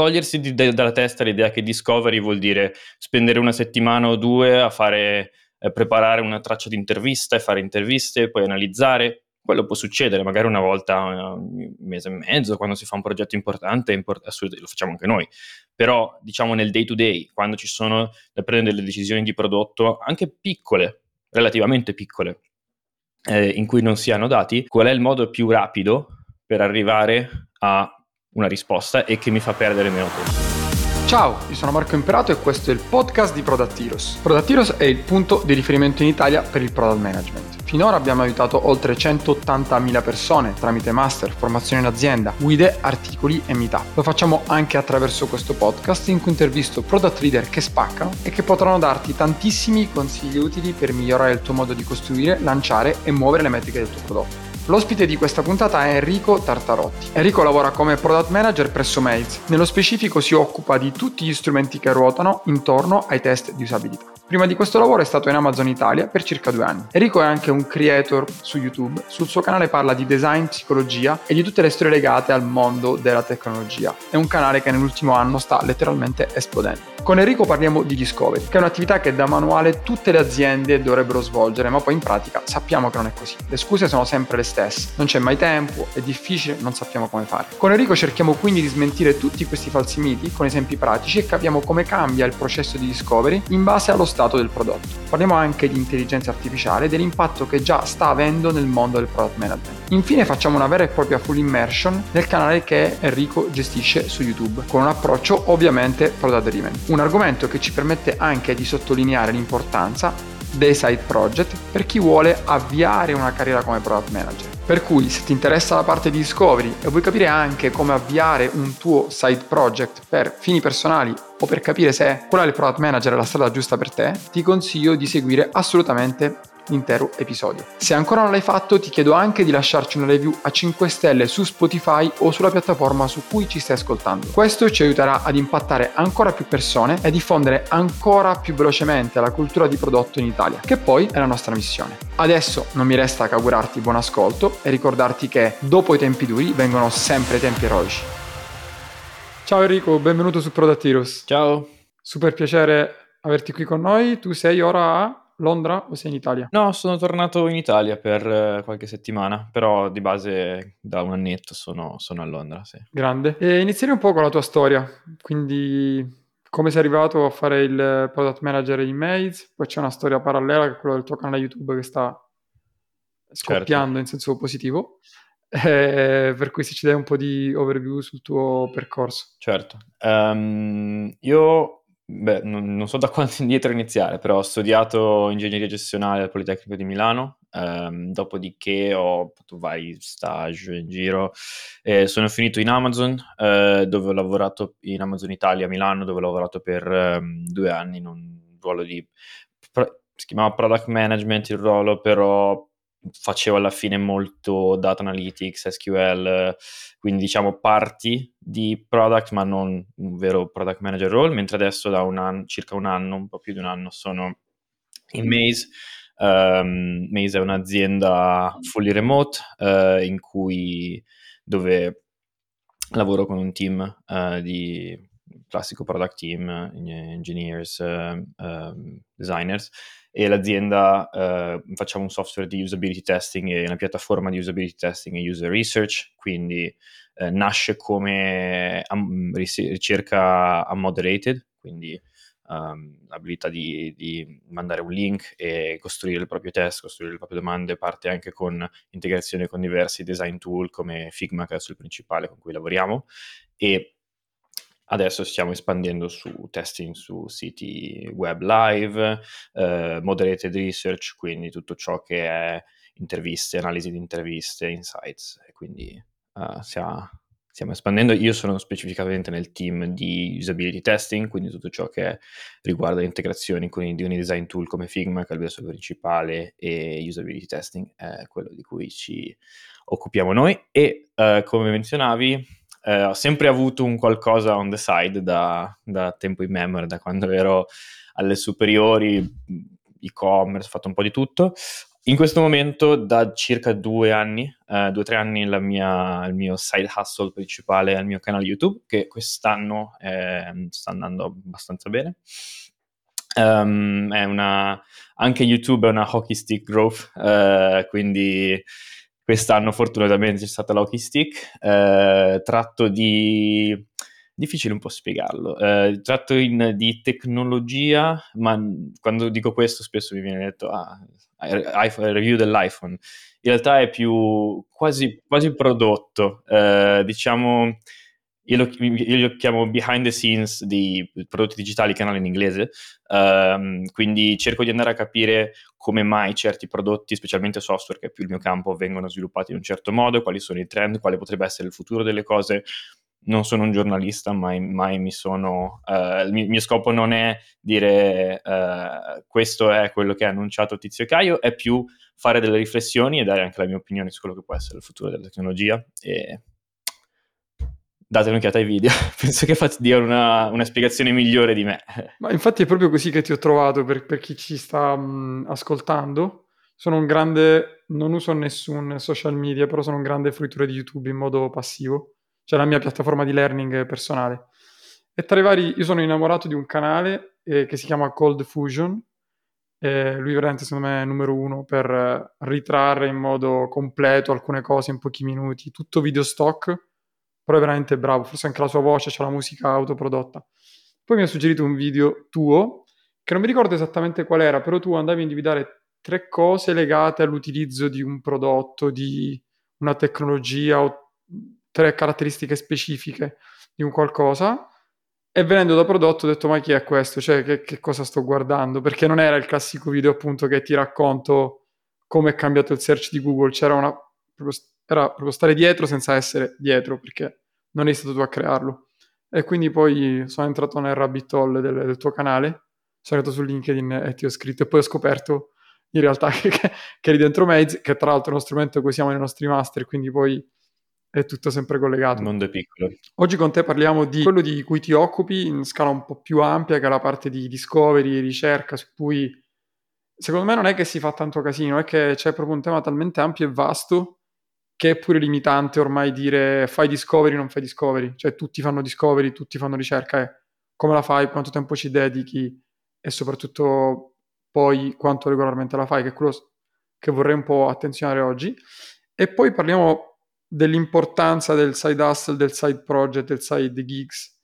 togliersi di, de, dalla testa l'idea che discovery vuol dire spendere una settimana o due a fare, eh, preparare una traccia di intervista e fare interviste, poi analizzare. Quello può succedere magari una volta un mese e mezzo, quando si fa un progetto importante, import- lo facciamo anche noi. Però, diciamo, nel day to day, quando ci sono da prendere delle decisioni di prodotto, anche piccole, relativamente piccole, eh, in cui non si hanno dati, qual è il modo più rapido per arrivare a una risposta e che mi fa perdere meno tempo. Ciao, io sono Marco Imperato e questo è il podcast di Product Heroes. Product Heroes è il punto di riferimento in Italia per il product management. Finora abbiamo aiutato oltre 180.000 persone tramite master, formazione in azienda, guide, articoli e meetup. Lo facciamo anche attraverso questo podcast in cui intervisto product leader che spaccano e che potranno darti tantissimi consigli utili per migliorare il tuo modo di costruire, lanciare e muovere le metriche del tuo prodotto. L'ospite di questa puntata è Enrico Tartarotti. Enrico lavora come product manager presso Mails. Nello specifico si occupa di tutti gli strumenti che ruotano intorno ai test di usabilità. Prima di questo lavoro è stato in Amazon Italia per circa due anni. Enrico è anche un creator su YouTube. Sul suo canale parla di design, psicologia e di tutte le storie legate al mondo della tecnologia. È un canale che nell'ultimo anno sta letteralmente esplodendo. Con Enrico parliamo di Discovery, che è un'attività che da manuale tutte le aziende dovrebbero svolgere, ma poi in pratica sappiamo che non è così. Le scuse sono sempre le stesse, non c'è mai tempo, è difficile, non sappiamo come fare. Con Enrico cerchiamo quindi di smentire tutti questi falsi miti con esempi pratici e capiamo come cambia il processo di Discovery in base allo stato del prodotto. Parliamo anche di intelligenza artificiale e dell'impatto che già sta avendo nel mondo del product management. Infine facciamo una vera e propria full immersion nel canale che Enrico gestisce su YouTube, con un approccio ovviamente product driven. Un argomento che ci permette anche di sottolineare l'importanza dei side project per chi vuole avviare una carriera come product manager. Per cui se ti interessa la parte di discovery e vuoi capire anche come avviare un tuo side project per fini personali o per capire se quella del product manager è la strada giusta per te, ti consiglio di seguire assolutamente l'intero episodio. Se ancora non l'hai fatto ti chiedo anche di lasciarci una review a 5 stelle su Spotify o sulla piattaforma su cui ci stai ascoltando. Questo ci aiuterà ad impattare ancora più persone e a diffondere ancora più velocemente la cultura di prodotto in Italia, che poi è la nostra missione. Adesso non mi resta che augurarti buon ascolto e ricordarti che dopo i tempi duri vengono sempre i tempi eroici. Ciao Enrico, benvenuto su Product Heroes. Ciao. Super piacere averti qui con noi. Tu sei ora a Londra o sei in Italia? No, sono tornato in Italia per eh, qualche settimana, però di base da un annetto sono, sono a Londra, sì. Grande. E inizierei un po' con la tua storia, quindi come sei arrivato a fare il product manager in Maze, poi c'è una storia parallela che è quella del tuo canale YouTube che sta scoppiando certo. in senso positivo. Eh, per cui se ci dai un po' di overview sul tuo percorso. Certo. Um, io Beh, non, non, so da quanto indietro iniziare, però ho studiato ingegneria gestionale al Politecnico di Milano, ehm, dopodiché ho fatto vari stage in giro e sono finito in Amazon, eh, dove ho lavorato in Amazon Italia a Milano, dove ho lavorato per ehm, due anni in un ruolo di... Pro, si chiamava product management il ruolo, però facevo alla fine molto data analytics, SQL, quindi diciamo parti di product ma non un vero product manager role, mentre adesso da un anno, circa un anno, un po' più di un anno sono in Maze. Um, Maze è un'azienda fully remote uh, in cui dove lavoro con un team uh, di classico product team, engineers, uh, designers e l'azienda eh, facciamo un software di usability testing e una piattaforma di usability testing e user research, quindi eh, nasce come um, ricerca unmoderated, quindi um, l'abilità di, di, mandare un link e costruire il proprio test, costruire le proprie domande, parte anche con integrazione con diversi design tool come Figma, che è il principale con cui lavoriamo, e Adesso stiamo espandendo su testing su siti web live, eh, moderated research, quindi tutto ciò che è interviste, analisi di interviste, insights. Quindi uh, stiamo, stiamo, espandendo. Io sono specificamente nel team di usability testing, quindi tutto ciò che riguarda integrazioni con i, design tool come Figma, che è il verso principale, e usability testing è quello di cui ci occupiamo noi. E uh, come menzionavi, eh, ho sempre avuto un qualcosa on the side da, da tempo in memoria, da quando ero alle superiori, e-commerce, ho fatto un po' di tutto. in questo momento, da circa due anni, eh, due o tre anni, mia, il mio side hustle principale è il mio canale YouTube, che quest'anno eh, sta andando abbastanza bene. Um, una, anche YouTube è una hockey stick growth, eh, quindi quest'anno fortunatamente c'è stata la hockey stick. Eh, tratto di difficile un po' spiegarlo. Eh, tratto in, di tecnologia, ma quando dico questo spesso mi viene detto ah, iPhone, review dell'iPhone. In realtà è più quasi, quasi prodotto, eh, diciamo, io lo, io lo, chiamo behind the scenes di prodotti digitali, canale in inglese, um, quindi cerco di andare a capire come mai certi prodotti, specialmente software, che è più il mio campo, vengono sviluppati in un certo modo, quali sono i trend, quale potrebbe essere il futuro delle cose, non sono un giornalista, mai, mai mi sono... Uh, il, mio, scopo non è dire uh, questo è quello che ha annunciato Tizio Caio, è più fare delle riflessioni e dare anche la mia opinione su quello che può essere il futuro della tecnologia e date un'occhiata ai video, penso che fate dia una, una, spiegazione migliore di me. Ma infatti è proprio così che ti ho trovato per, per chi ci sta mh, ascoltando. Sono un grande, non uso nessun social media, però sono un grande fruitore di YouTube in modo passivo cioè la mia piattaforma di learning personale. E tra i vari, io sono innamorato di un canale eh, che si chiama Cold Fusion, eh, lui veramente secondo me è numero uno per ritrarre in modo completo alcune cose in pochi minuti, tutto video stock, però è veramente bravo, forse anche la sua voce, c'è la musica autoprodotta. Poi mi ha suggerito un video tuo, che non mi ricordo esattamente qual era, però tu andavi a individuare tre cose legate all'utilizzo di un prodotto, di una tecnologia o tre caratteristiche specifiche di un qualcosa e venendo da prodotto ho detto ma chi è questo? Cioè che, che, cosa sto guardando? Perché non era il classico video appunto che ti racconto come è cambiato il search di Google, c'era una... era proprio stare dietro senza essere dietro perché non eri stato tu a crearlo. E quindi poi sono entrato nel rabbit hole del, del tuo canale, sono andato su LinkedIn e ti ho scritto e poi ho scoperto in realtà che, che, che eri dentro Maze, che tra l'altro è uno strumento che usiamo nei nostri master, quindi poi è tutto sempre collegato. Il mondo è piccolo. Oggi con te parliamo di quello di cui ti occupi in scala un po' più ampia, che è la parte di discovery, ricerca, su cui secondo me non è che si fa tanto casino, è che c'è proprio un tema talmente ampio e vasto che è pure limitante ormai dire fai discovery, non fai discovery. Cioè tutti fanno discovery, tutti fanno ricerca, è come la fai, quanto tempo ci dedichi e soprattutto poi quanto regolarmente la fai, che è quello che vorrei un po' attenzionare oggi. E poi parliamo dell'importanza del side hustle, del side project, del side gigs,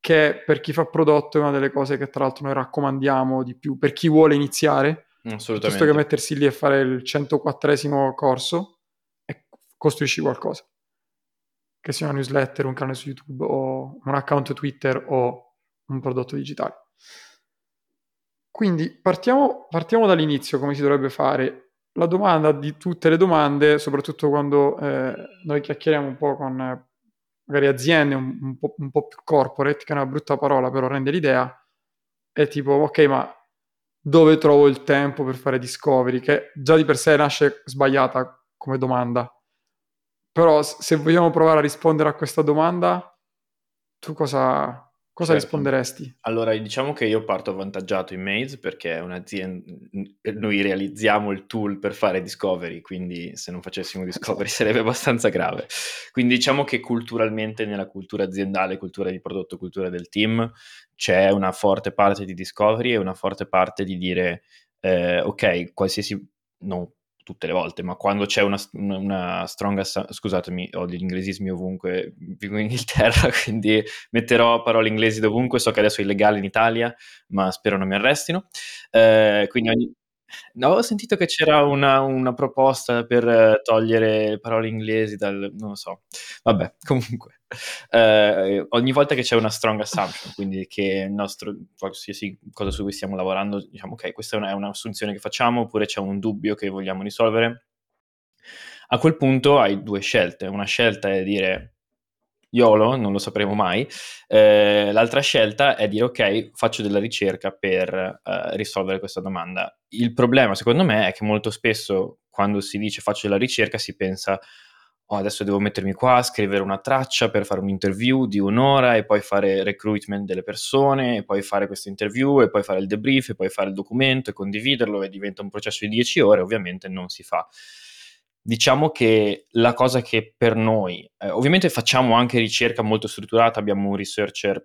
che per chi fa prodotto è una delle cose che tra l'altro noi raccomandiamo di più per chi vuole iniziare, piuttosto che mettersi lì e fare il 104esimo corso costruisci qualcosa. Che sia una newsletter, un canale su YouTube o un account Twitter o un prodotto digitale. Quindi partiamo, partiamo dall'inizio, come si dovrebbe fare la domanda di tutte le domande, soprattutto quando eh, noi chiacchieriamo un po' con eh, magari aziende un, un, po', un, po', più corporate, che è una brutta parola, però rende l'idea, è tipo, ok, ma dove trovo il tempo per fare discovery? Che già di per sé nasce sbagliata come domanda. Però se vogliamo provare a rispondere a questa domanda, tu cosa, Cosa certo. risponderesti? Allora, diciamo che io parto avvantaggiato in Maze perché è un'azienda, noi realizziamo il tool per fare discovery, quindi se non facessimo discovery sarebbe abbastanza grave. Quindi diciamo che culturalmente nella cultura aziendale, cultura di prodotto, cultura del team, c'è una forte parte di discovery e una forte parte di dire, eh, ok, qualsiasi, no, tutte le volte, ma quando c'è una, una, strong ass- scusatemi, ho degli inglesismi ovunque, vivo in Inghilterra, quindi metterò parole inglesi dovunque, so che adesso è illegale in Italia, ma spero non mi arrestino. Eh, quindi ogni, No, ho sentito che c'era una, una proposta per eh, togliere parole inglesi dal... non lo so. Vabbè, comunque. Eh, ogni volta che c'è una strong assumption, quindi che il nostro, qualsiasi cosa su cui stiamo lavorando, diciamo ok, questa è, una, è un'assunzione che facciamo, oppure c'è un dubbio che vogliamo risolvere, a quel punto hai due scelte. Una scelta è dire YOLO, non lo sapremo mai. Eh, l'altra scelta è dire ok, faccio della ricerca per eh, risolvere questa domanda. Il problema secondo me è che molto spesso quando si dice faccio della ricerca si pensa oh, adesso devo mettermi qua, scrivere una traccia per fare un interview di un'ora e poi fare recruitment delle persone e poi fare questo interview e poi fare il debrief e poi fare il documento e condividerlo e diventa un processo di 10 ore, ovviamente non si fa. Diciamo che la cosa che per noi, eh, ovviamente facciamo anche ricerca molto strutturata, abbiamo un researcher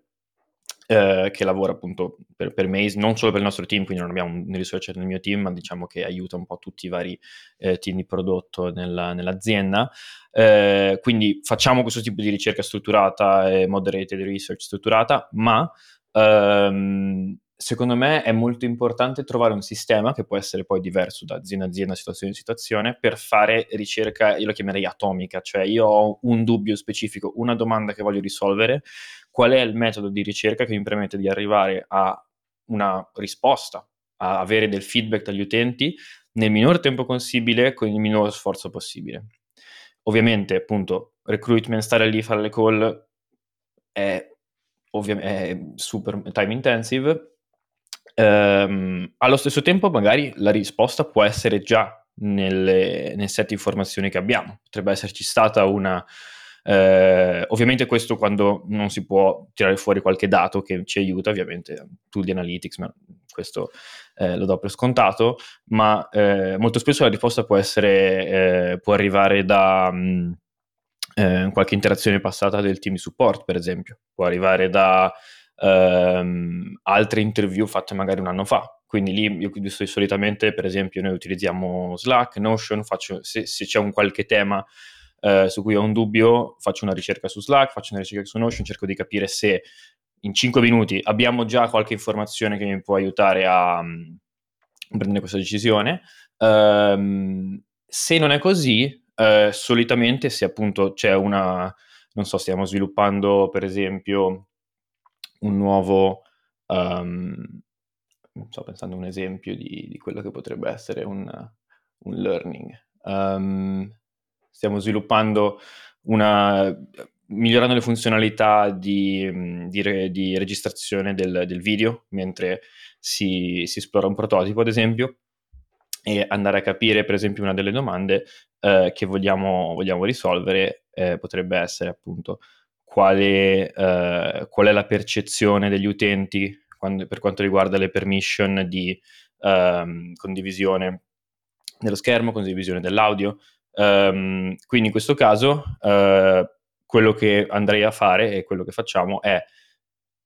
eh, che lavora appunto per, per Maze, non solo per il nostro team, quindi non abbiamo un researcher nel mio team, ma diciamo che aiuta un po' tutti i vari eh, team di prodotto nella, nell'azienda. Eh, quindi facciamo questo tipo di ricerca strutturata e moderated research strutturata, ma ehm, secondo me è molto importante trovare un sistema che può essere poi diverso da azienda a azienda, situazione in situazione, per fare ricerca, io la chiamerei atomica, cioè io ho un dubbio specifico, una domanda che voglio risolvere, qual è il metodo di ricerca che mi permette di arrivare a una risposta, a avere del feedback dagli utenti nel minor tempo possibile con il minor sforzo possibile. Ovviamente, appunto, recruitment, stare lì, fare le call è, ovvi- è super time intensive. Ehm, allo stesso tempo, magari la risposta può essere già nelle, nel set di informazioni che abbiamo. Potrebbe esserci stata una eh, ovviamente questo quando non si può tirare fuori qualche dato che ci aiuta, ovviamente tool di analytics, ma questo eh, lo do per scontato, ma eh, molto spesso la risposta può essere, eh, può arrivare da mh, mm, eh, qualche interazione passata del team support, per esempio, può arrivare da ehm, altre interview fatte magari un anno fa. Quindi lì io solitamente, per esempio, noi utilizziamo Slack, Notion, faccio, se, se c'è un qualche tema eh, su cui ho un dubbio, faccio una ricerca su Slack, faccio una ricerca su Notion, cerco di capire se in 5 minuti abbiamo già qualche informazione che mi può aiutare a, a mm, prendere questa decisione. Um, se non è così, eh, solitamente se appunto c'è una, non so, stiamo sviluppando per esempio un nuovo, um, sto pensando a un esempio di, di, quello che potrebbe essere un, un learning. Um, stiamo sviluppando una migliorando le funzionalità di, di, di registrazione del, del, video mentre si, si, esplora un prototipo, ad esempio, e andare a capire, per esempio, una delle domande eh, che vogliamo, vogliamo risolvere eh, potrebbe essere appunto quale, eh, qual è la percezione degli utenti quando, per quanto riguarda le permission di ehm, condivisione dello schermo, condivisione dell'audio, Um, quindi in questo caso uh, quello che andrei a fare e quello che facciamo è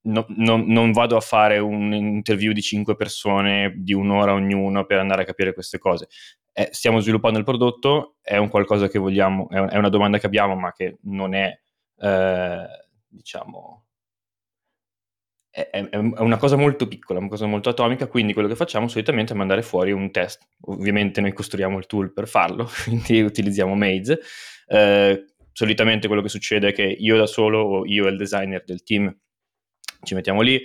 no, no, non vado a fare un interview di cinque persone di un'ora ognuno per andare a capire queste cose. Eh, stiamo sviluppando il prodotto, è un qualcosa che vogliamo, è, è una domanda che abbiamo, ma che non è, eh, diciamo, è, è, una cosa molto piccola, una cosa molto atomica, quindi quello che facciamo solitamente è mandare fuori un test. Ovviamente noi costruiamo il tool per farlo, quindi utilizziamo Maze. Eh, solitamente quello che succede è che io da solo o io e il designer del team ci mettiamo lì,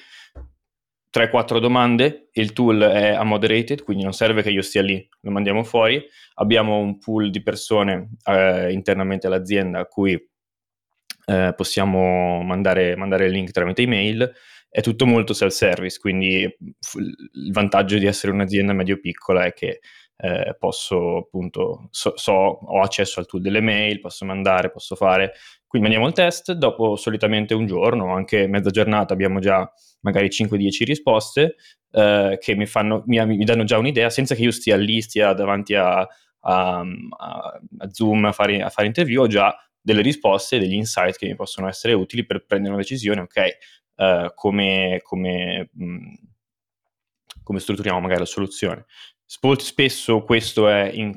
3-4 domande, il tool è a moderated, quindi non serve che io stia lì, lo mandiamo fuori. Abbiamo un pool di persone eh, internamente all'azienda a cui eh, possiamo mandare, mandare il link tramite email. È tutto molto self-service, quindi il vantaggio di essere un'azienda medio-piccola è che eh, posso appunto, so, so, ho accesso al tool delle mail, posso mandare, posso fare, quindi mandiamo il test, dopo solitamente un giorno, anche mezza giornata, abbiamo già magari 5-10 risposte eh, che mi, fanno, mi, mi, danno già un'idea senza che io stia lì, stia davanti a, a, a, Zoom a fare, a fare interview, ho già delle risposte, degli insight che mi possono essere utili per prendere una decisione, ok, uh, come, come, mh, mm, come, strutturiamo magari la soluzione. Spesso questo è in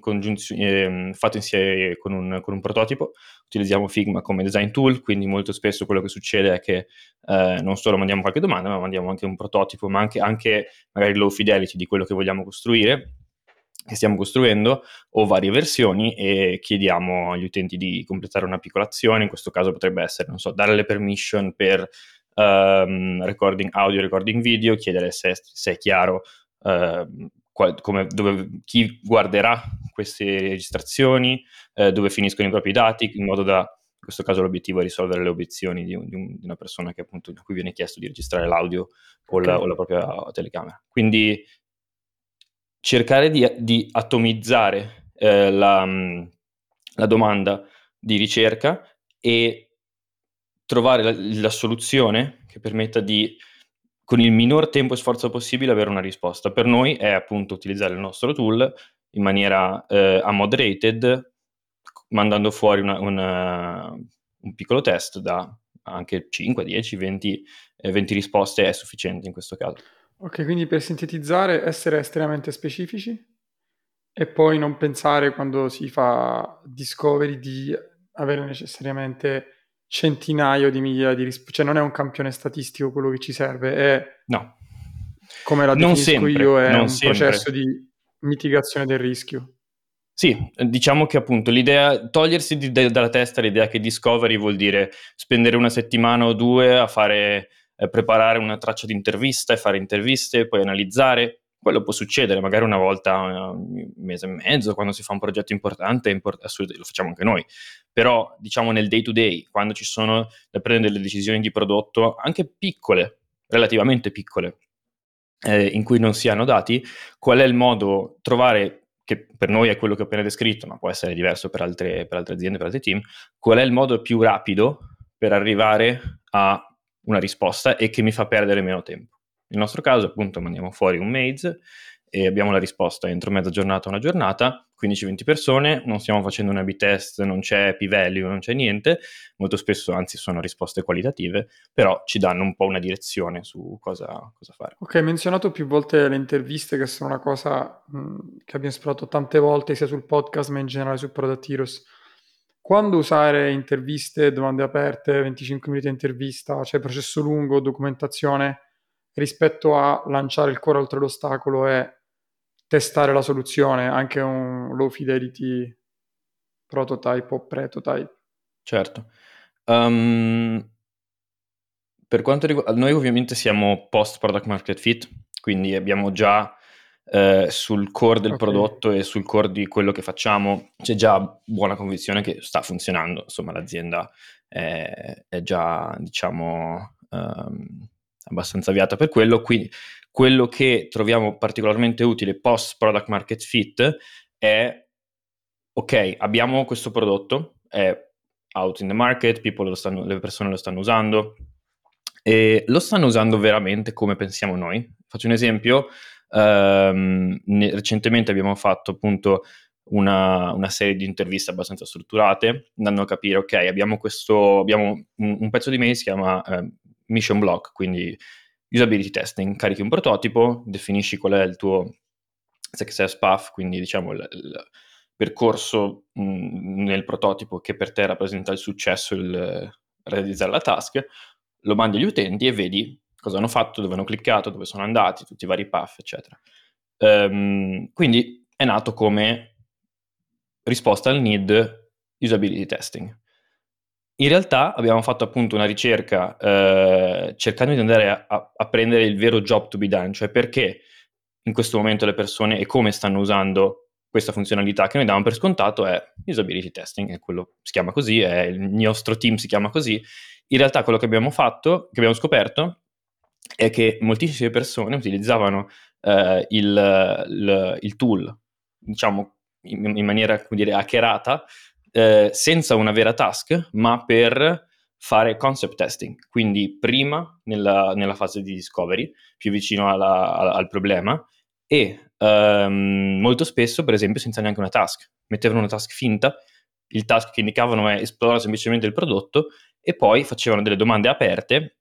eh, fatto insieme con un, con un, prototipo, utilizziamo Figma come design tool, quindi molto spesso quello che succede è che eh, non solo mandiamo qualche domanda, ma mandiamo anche un prototipo, ma anche, anche magari low fidelity di quello che vogliamo costruire, che stiamo costruendo o varie versioni e chiediamo agli utenti di completare una piccola azione, in questo caso potrebbe essere, non so, dare le permission per um, recording audio, recording video, chiedere se, se è chiaro uh, qual, come, dove, chi guarderà queste registrazioni, uh, dove finiscono i propri dati, in modo da, in questo caso l'obiettivo è risolvere le obiezioni di, un, di, un, di una persona che appunto, a cui viene chiesto di registrare l'audio o, okay. la, o la, propria telecamera. Quindi cercare di, di atomizzare eh, la, la domanda di ricerca e trovare la, la soluzione che permetta di con il minor tempo e sforzo possibile avere una risposta. Per noi è appunto utilizzare il nostro tool in maniera eh, unmoderated, mandando fuori una, una, un piccolo test da anche 5, 10, 20, eh, 20 risposte è sufficiente in questo caso. Ok, quindi per sintetizzare, essere estremamente specifici e poi non pensare quando si fa discovery di avere necessariamente centinaio di migliaia di risposte, cioè non è un campione statistico quello che ci serve, è no. come la definisco sempre, io, è un sempre. processo di mitigazione del rischio. Sì, diciamo che appunto l'idea, togliersi di, de, dalla testa l'idea che discovery vuol dire spendere una settimana o due a fare, eh, preparare una traccia di intervista e fare interviste, poi analizzare, quello può succedere magari una volta un mese e mezzo, quando si fa un progetto importante, import- lo facciamo anche noi, però diciamo nel day to day, quando ci sono da prendere delle decisioni di prodotto, anche piccole, relativamente piccole, eh, in cui non si hanno dati, qual è il modo, trovare, che per noi è quello che ho appena descritto, ma può essere diverso per altre, per altre aziende, per altri team, qual è il modo più rapido per arrivare a una risposta e che mi fa perdere meno tempo. Nel nostro caso, appunto, mandiamo fuori un maze e abbiamo la risposta entro mezza giornata una giornata, 15-20 persone, non stiamo facendo un A-B test, non c'è p-value, non c'è niente, molto spesso anzi sono risposte qualitative, però ci danno un po' una direzione su cosa, cosa fare. Ok, hai menzionato più volte le interviste che sono una cosa mh, che abbiamo esplorato tante volte sia sul podcast ma in generale su Product Heroes. Quando usare interviste, domande aperte, 25 minuti di intervista, cioè processo lungo, documentazione, rispetto a lanciare il cuore oltre l'ostacolo e testare la soluzione, anche un low fidelity prototype o prototype. Certo. Um, per quanto riguarda noi ovviamente siamo post product market fit, quindi abbiamo già eh, sul core del okay. prodotto e sul core di quello che facciamo c'è già buona convinzione che sta funzionando, insomma l'azienda è, è già diciamo um, abbastanza avviata per quello, quindi quello che troviamo particolarmente utile post product market fit è ok, abbiamo questo prodotto, è out in the market, stanno, le persone lo stanno usando e lo stanno usando veramente come pensiamo noi. Faccio un esempio, um, recentemente abbiamo fatto appunto una, una, serie di interviste abbastanza strutturate, andando a capire, ok, abbiamo questo, abbiamo un, un pezzo di mail si chiama eh, mission block, quindi usability testing, carichi un prototipo, definisci qual è il tuo success path, quindi diciamo il, il percorso mh, mm, nel prototipo che per te rappresenta il successo, il realizzare la task, lo mandi agli utenti e vedi cosa hanno fatto, dove hanno cliccato, dove sono andati, tutti i vari path, eccetera. Um, quindi è nato come risposta al need usability testing. In realtà abbiamo fatto appunto una ricerca eh, cercando di andare a, a, prendere il vero job to be done, cioè perché in questo momento le persone e come stanno usando questa funzionalità che noi diamo per scontato è usability testing, è quello si chiama così, il nostro team si chiama così. In realtà quello che abbiamo fatto, che abbiamo scoperto, è che moltissime persone utilizzavano eh, il, il, il, tool, diciamo in, in maniera, come dire, hackerata, eh, senza una vera task, ma per fare concept testing, quindi prima nella, nella fase di discovery, più vicino alla, alla, al problema, e um, molto spesso, per esempio, senza neanche una task. Mettevano una task finta, il task che indicavano è esplorare semplicemente il prodotto e poi facevano delle domande aperte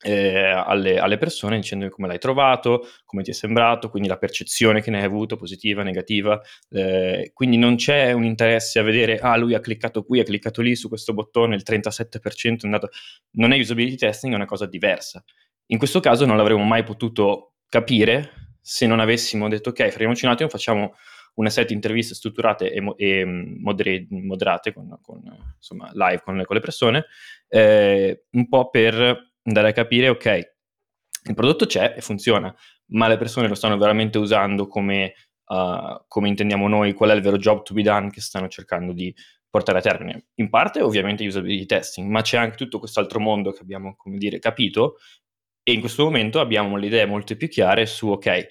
eh, alle, alle, persone dicendo come l'hai trovato, come ti è sembrato, quindi la percezione che ne hai avuto, positiva, negativa. Eh, quindi non c'è un interesse a vedere, ah, lui ha cliccato qui, ha cliccato lì su questo bottone, il 37% è andato. Non è usability testing, è una cosa diversa. In questo caso non l'avremmo mai potuto capire se non avessimo detto, ok, fermiamoci un attimo, facciamo una set di interviste strutturate e, mo- e mm, modere- moderate, con, con, insomma, live con le, con le persone, eh, un po' per andare a capire, ok, il prodotto c'è e funziona, ma le persone lo stanno veramente usando come, uh, come intendiamo noi, qual è il vero job to be done che stanno cercando di portare a termine. In parte ovviamente usability testing, ma c'è anche tutto questo altro mondo che abbiamo, come dire, capito e in questo momento abbiamo le idee molto più chiare su, ok,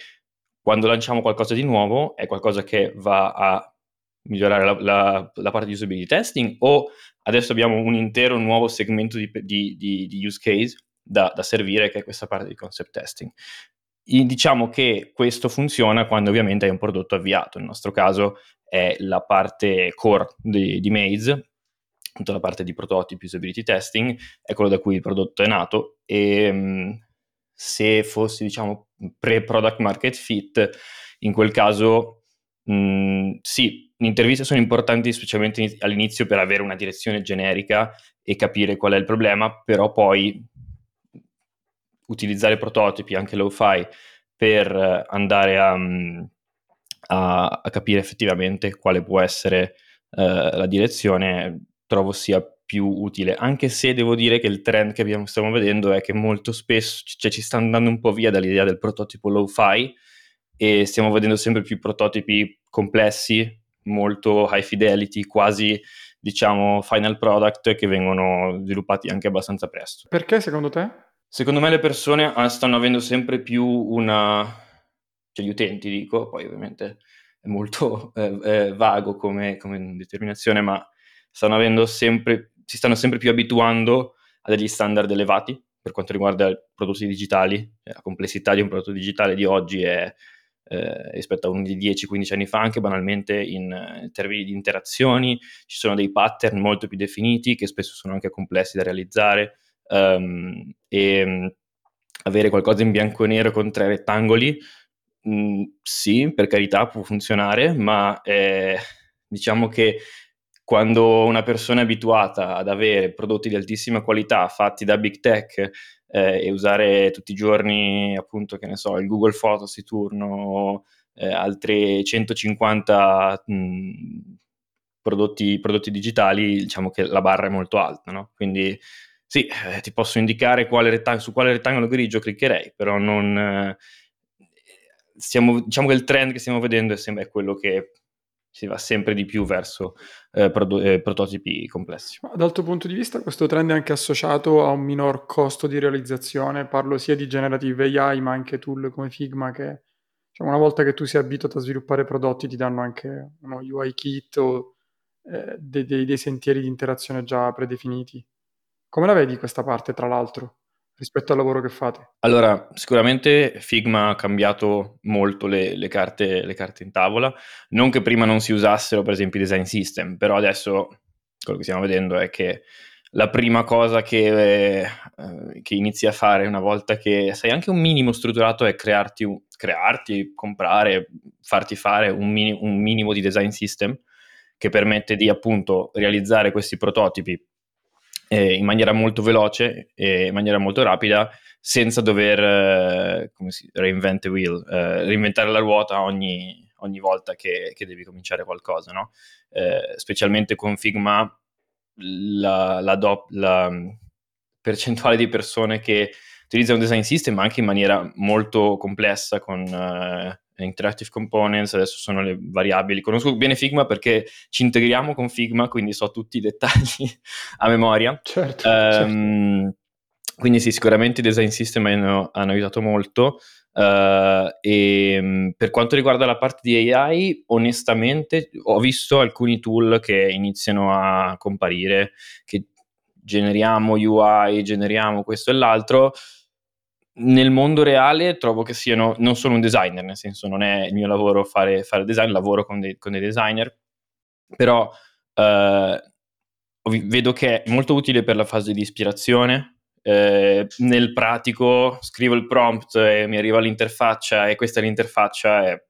quando lanciamo qualcosa di nuovo è qualcosa che va a migliorare la, la, la, parte di usability testing o adesso abbiamo un intero nuovo segmento di, di, di, di use case da, da, servire che è questa parte di concept testing. Diciamo che questo funziona quando ovviamente hai un prodotto avviato, nel nostro caso è la parte core di, di Maze, tutta la parte di prototipi, usability testing, è quello da cui il prodotto è nato e mm, se fossi diciamo pre-product market fit, in quel caso mh, mm, sì, le interviste sono importanti specialmente all'inizio per avere una direzione generica e capire qual è il problema, però poi utilizzare prototipi, anche low fi, per andare a, mm, a, a capire effettivamente quale può essere uh, la direzione, trovo sia più utile, anche se devo dire che il trend che abbiamo, stiamo vedendo è che molto spesso cioè, ci sta andando un po' via dall'idea del prototipo low-fi e stiamo vedendo sempre più prototipi complessi, molto high fidelity, quasi diciamo final product che vengono sviluppati anche abbastanza presto. Perché secondo te? Secondo me le persone ah, stanno avendo sempre più una... cioè gli utenti dico, poi ovviamente è molto eh, eh, vago come, come determinazione, ma stanno sempre si stanno sempre più abituando a degli standard elevati per quanto riguarda i prodotti digitali. Cioè, la complessità di un prodotto digitale di oggi è eh, rispetto a uno di 10-15 anni fa, anche banalmente in, in, termini di interazioni, ci sono dei pattern molto più definiti che spesso sono anche complessi da realizzare um, e um, avere qualcosa in bianco e nero con tre rettangoli, mh, mm, sì, per carità può funzionare, ma eh, diciamo che quando una persona è abituata ad avere prodotti di altissima qualità fatti da big tech eh, e usare tutti i giorni, appunto, che ne so, il Google Photos di turno, eh, altri 150 mh, prodotti, prodotti, digitali, diciamo che la barra è molto alta, no? Quindi sì, eh, ti posso indicare quale rettang- su quale rettangolo grigio cliccherei, però non... Eh, stiamo, diciamo che il trend che stiamo vedendo è, sempre, quello che si va sempre di più verso eh, prodo- eh, prototipi complessi. Dal tuo punto di vista questo trend è anche associato a un minor costo di realizzazione? Parlo sia di generative AI ma anche tool come Figma che cioè, una volta che tu sei abituato a sviluppare prodotti ti danno anche uno UI kit o eh, dei, dei, dei sentieri di interazione già predefiniti. Come la vedi questa parte tra l'altro? rispetto al lavoro che fate? Allora, sicuramente Figma ha cambiato molto le, le, carte, le, carte, in tavola. Non che prima non si usassero, per esempio, i design system, però adesso quello che stiamo vedendo è che la prima cosa che, eh, che inizi a fare una volta che sei anche un minimo strutturato è crearti, crearti comprare, farti fare un, mini, un minimo di design system che permette di appunto realizzare questi prototipi eh, in maniera molto veloce e in maniera molto rapida senza dover eh, si, reinvent wheel, eh, reinventare la ruota ogni, ogni volta che, che, devi cominciare qualcosa, no? Eh, specialmente con Figma la, la, do, la, percentuale di persone che utilizzano un design system anche in maniera molto complessa con uh, interactive components, adesso sono le variabili. Conosco bene Figma perché ci integriamo con Figma, quindi so tutti i dettagli a memoria. Certo, um, certo. Quindi sì, sicuramente i design system hanno, hanno aiutato molto. Uh, e um, per quanto riguarda la parte di AI, onestamente ho visto alcuni tool che iniziano a comparire, che generiamo UI, generiamo questo e l'altro nel mondo reale trovo che siano, non sono un designer, nel senso non è il mio lavoro fare, fare design, lavoro con dei, con dei designer, però eh, vedo che è molto utile per la fase di ispirazione. Eh, nel pratico scrivo il prompt e mi arriva l'interfaccia e questa è l'interfaccia e,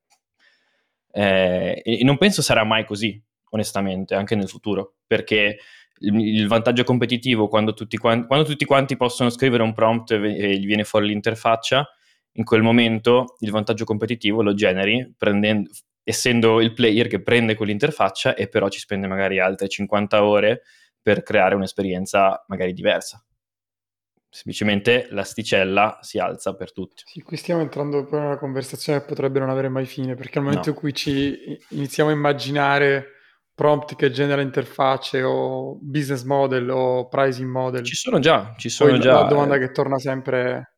eh, e non penso sarà mai così, onestamente, anche nel futuro, perché il, vantaggio competitivo quando tutti, quanti, quando tutti, quanti, possono scrivere un prompt e, gli viene fuori l'interfaccia, in quel momento il vantaggio competitivo lo generi prendendo, essendo il player che prende quell'interfaccia e però ci spende magari altre 50 ore per creare un'esperienza magari diversa. Semplicemente l'asticella si alza per tutti. Sì, qui stiamo entrando in una conversazione che potrebbe non avere mai fine, perché al momento no. in cui ci iniziamo a immaginare prompt che genera interfacce o business model o pricing model. Ci sono già, ci sono Poi già. La domanda eh. che torna sempre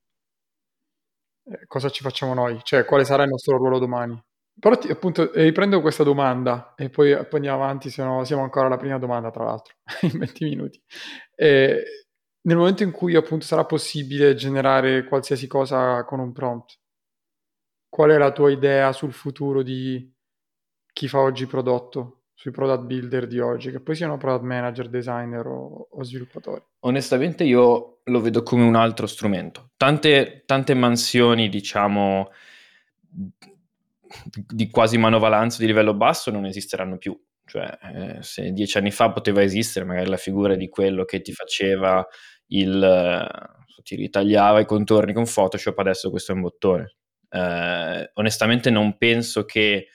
è cosa ci facciamo noi? Cioè, quale sarà il nostro ruolo domani? Però ti, appunto riprendo questa domanda e poi, poi andiamo avanti, se no siamo ancora alla prima domanda tra l'altro, in 20 minuti. E nel momento in cui appunto sarà possibile generare qualsiasi cosa con un prompt, qual è la tua idea sul futuro di chi fa oggi prodotto, sui product builder di oggi, che poi siano product manager, designer o, o sviluppatori? Onestamente io lo vedo come un altro strumento. Tante, tante mansioni, diciamo di quasi manovalanza di livello basso non esisteranno più. Cioè, eh, se dieci anni fa poteva esistere magari la figura di quello che ti faceva il... Eh, ti ritagliava i contorni con Photoshop, adesso questo è un bottone. Eh, onestamente non penso che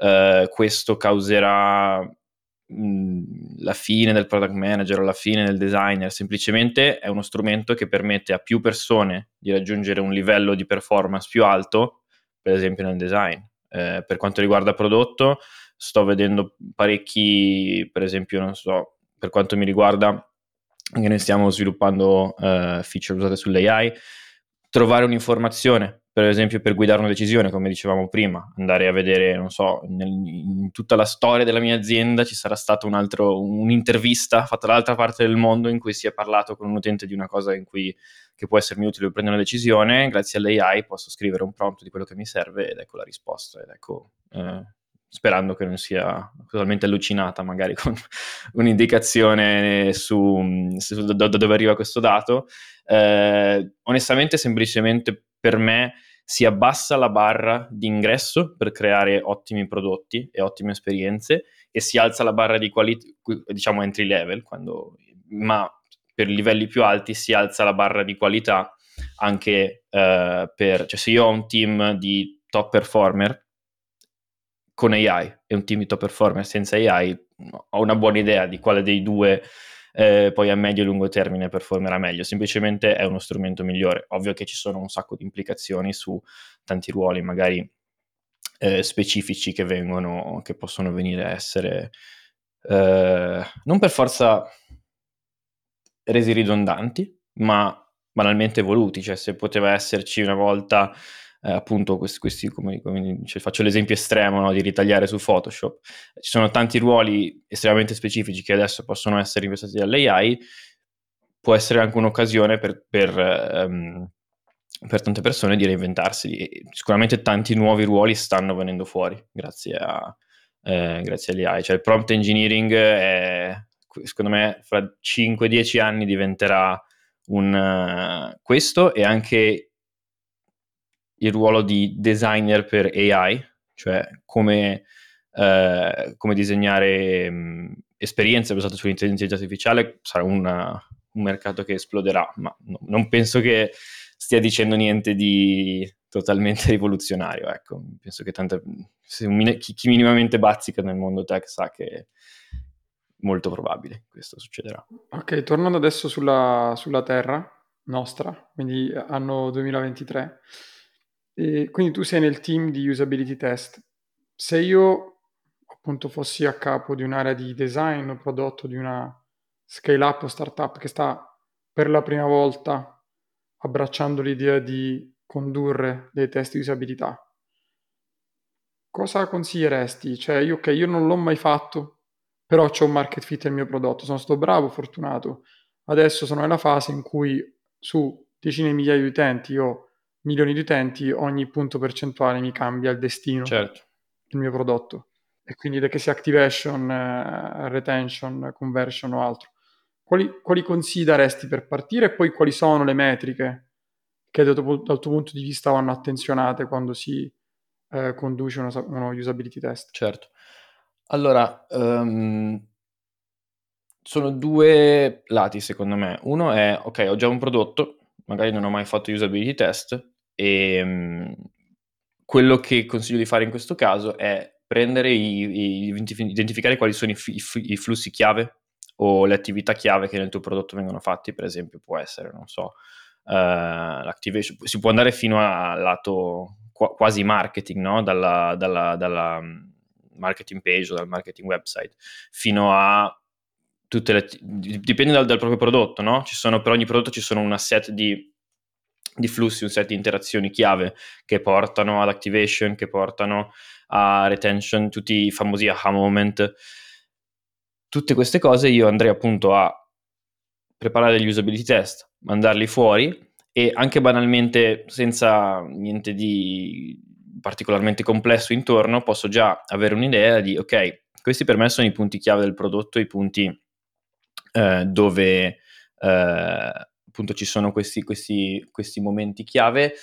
eh, questo causerà mh, la fine del product manager o la fine del designer, semplicemente è uno strumento che permette a più persone di raggiungere un livello di performance più alto, per esempio nel design. Eh, per quanto riguarda prodotto, sto vedendo parecchi, per esempio, non so, per quanto mi riguarda, che noi stiamo sviluppando eh, feature usate sull'AI, trovare un'informazione, per esempio per guidare una decisione, come dicevamo prima, andare a vedere, non so, nel, in tutta la storia della mia azienda ci sarà stata un un'intervista fatta dall'altra parte del mondo in cui si è parlato con un utente di una cosa in cui, che può essermi utile per prendere una decisione, grazie all'AI posso scrivere un prompt di quello che mi serve ed ecco la risposta, ed ecco... Eh, sperando che non sia totalmente allucinata magari con un'indicazione su, su da, da, dove arriva questo dato. Eh, onestamente, semplicemente per me si abbassa la barra di ingresso per creare ottimi prodotti e ottime esperienze e si alza la barra di qualità, diciamo entry level, quando, ma per livelli più alti si alza la barra di qualità anche eh, per, cioè se io ho un team di top performer con AI e un team di top performer senza AI, ho una buona idea di quale dei due eh, poi a medio e lungo termine performerà meglio. Semplicemente è uno strumento migliore. Ovvio che ci sono un sacco di implicazioni su tanti ruoli, magari eh, specifici che vengono, che possono venire a essere eh, non per forza resi ridondanti, ma banalmente evoluti. Cioè, se poteva esserci una volta eh, appunto questi, questi come, come cioè, faccio l'esempio estremo no, di ritagliare su Photoshop, ci sono tanti ruoli estremamente specifici che adesso possono essere investiti dall'AI, può essere anche un'occasione per, per, um, per tante persone di reinventarsi. E sicuramente tanti nuovi ruoli stanno venendo fuori grazie, a, eh, grazie all'AI. Cioè il prompt engineering è, secondo me fra 5-10 anni diventerà un, uh, questo e anche il ruolo di designer per AI, cioè come, eh, come disegnare mh, esperienze basate sull'intelligenza artificiale, sarà una, un mercato che esploderà, ma no, non penso che stia dicendo niente di totalmente rivoluzionario. Ecco. Penso che tante, chi, chi, minimamente bazzica nel mondo tech sa che molto probabile questo succederà. Ok, tornando adesso sulla, sulla Terra nostra, quindi anno 2023. E quindi tu sei nel team di usability test. Se io appunto fossi a capo di un'area di design o prodotto di una scale up o startup che sta per la prima volta abbracciando l'idea di condurre dei test di usabilità, cosa consiglieresti? Cioè, io, ok, io non l'ho mai fatto, però ho un market fit nel mio prodotto, sono stato bravo, fortunato. Adesso sono nella fase in cui su decine di migliaia di utenti ho milioni di utenti, ogni punto percentuale mi cambia il destino certo. del mio prodotto. E quindi da che sia activation, eh, retention, conversion o altro. Quali, quali consigli daresti per partire e poi quali sono le metriche che dal tuo, dal tuo punto di vista vanno attenzionate quando si eh, conduce uno, uno, usability test? Certo. Allora, um, sono due lati secondo me. Uno è, ok, ho già un prodotto, magari non ho mai fatto usability test e um, quello che consiglio di fare in questo caso è prendere i, i identificare quali sono i, i, i, flussi chiave o le attività chiave che nel tuo prodotto vengono fatti, per esempio può essere, non so, uh, l'activation, si può andare fino al lato qu- quasi marketing, no? dalla, dalla, dalla marketing page o dal marketing website, fino a tutte le, dipende dal, dal, proprio prodotto, no? Ci sono, per ogni prodotto ci sono una set di, di flussi, un set di interazioni chiave che portano ad activation, che portano a retention, tutti i famosi aha moment. Tutte queste cose io andrei appunto a preparare degli usability test, mandarli fuori e anche banalmente senza niente di particolarmente complesso intorno posso già avere un'idea di ok, questi per me sono i punti chiave del prodotto, i punti eh, dove eh, appunto ci sono questi, questi, questi momenti chiave.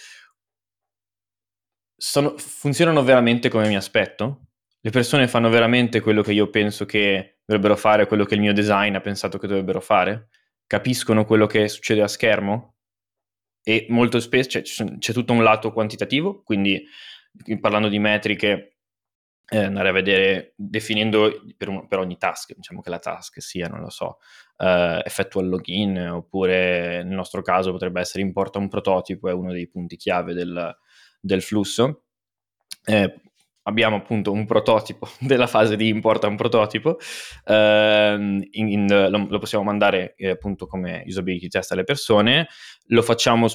Sono, funzionano veramente come mi aspetto? Le persone fanno veramente quello che io penso che dovrebbero fare, quello che il mio design ha pensato che dovrebbero fare? Capiscono quello che succede a schermo? E molto spesso cioè, c'è tutto un lato quantitativo, quindi parlando di metriche, eh, andare a vedere, definendo per, un, per, ogni task, diciamo che la task sia, non lo so, eh, effettua il login, oppure nel nostro caso potrebbe essere importa un prototipo, è uno dei punti chiave del, del flusso. Eh, abbiamo appunto un prototipo della fase di importa un prototipo, eh, in, in, lo, lo, possiamo mandare eh, appunto come usability test alle persone, lo facciamo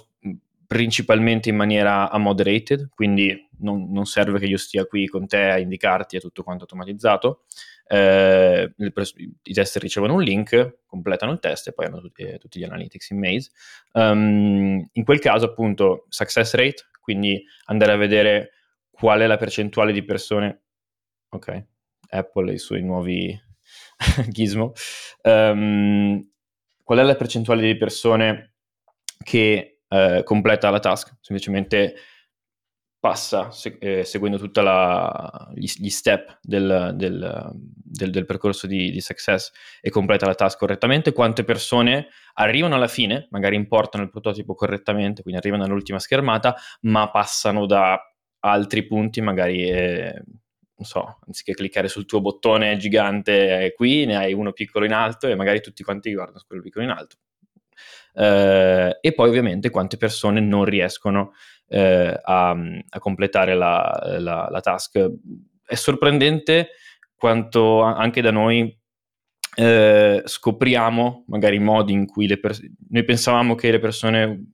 principalmente in maniera moderated, quindi non, non, serve che io stia qui con te a indicarti, è tutto quanto automatizzato. Eh, I tester ricevono un link, completano il test e poi hanno tutti, eh, tutti gli analytics in Maze. Um, in quel caso, appunto, success rate, quindi andare a vedere qual è la percentuale di persone. Ok, Apple e i suoi nuovi gizmo. Um, qual è la percentuale di persone che eh, completa la task, semplicemente passa se- eh, seguendo tutti gli, gli, step del, del, del, del percorso di, di, success e completa la task correttamente, quante persone arrivano alla fine, magari importano il prototipo correttamente, quindi arrivano all'ultima schermata, ma passano da altri punti, magari... Eh, non so, anziché cliccare sul tuo bottone gigante qui, ne hai uno piccolo in alto e magari tutti quanti guardano quello piccolo in alto eh, e poi ovviamente quante persone non riescono eh, a, a, completare la, la, la, task. È sorprendente quanto anche da noi eh, scopriamo magari modi in cui le pers- noi pensavamo che le persone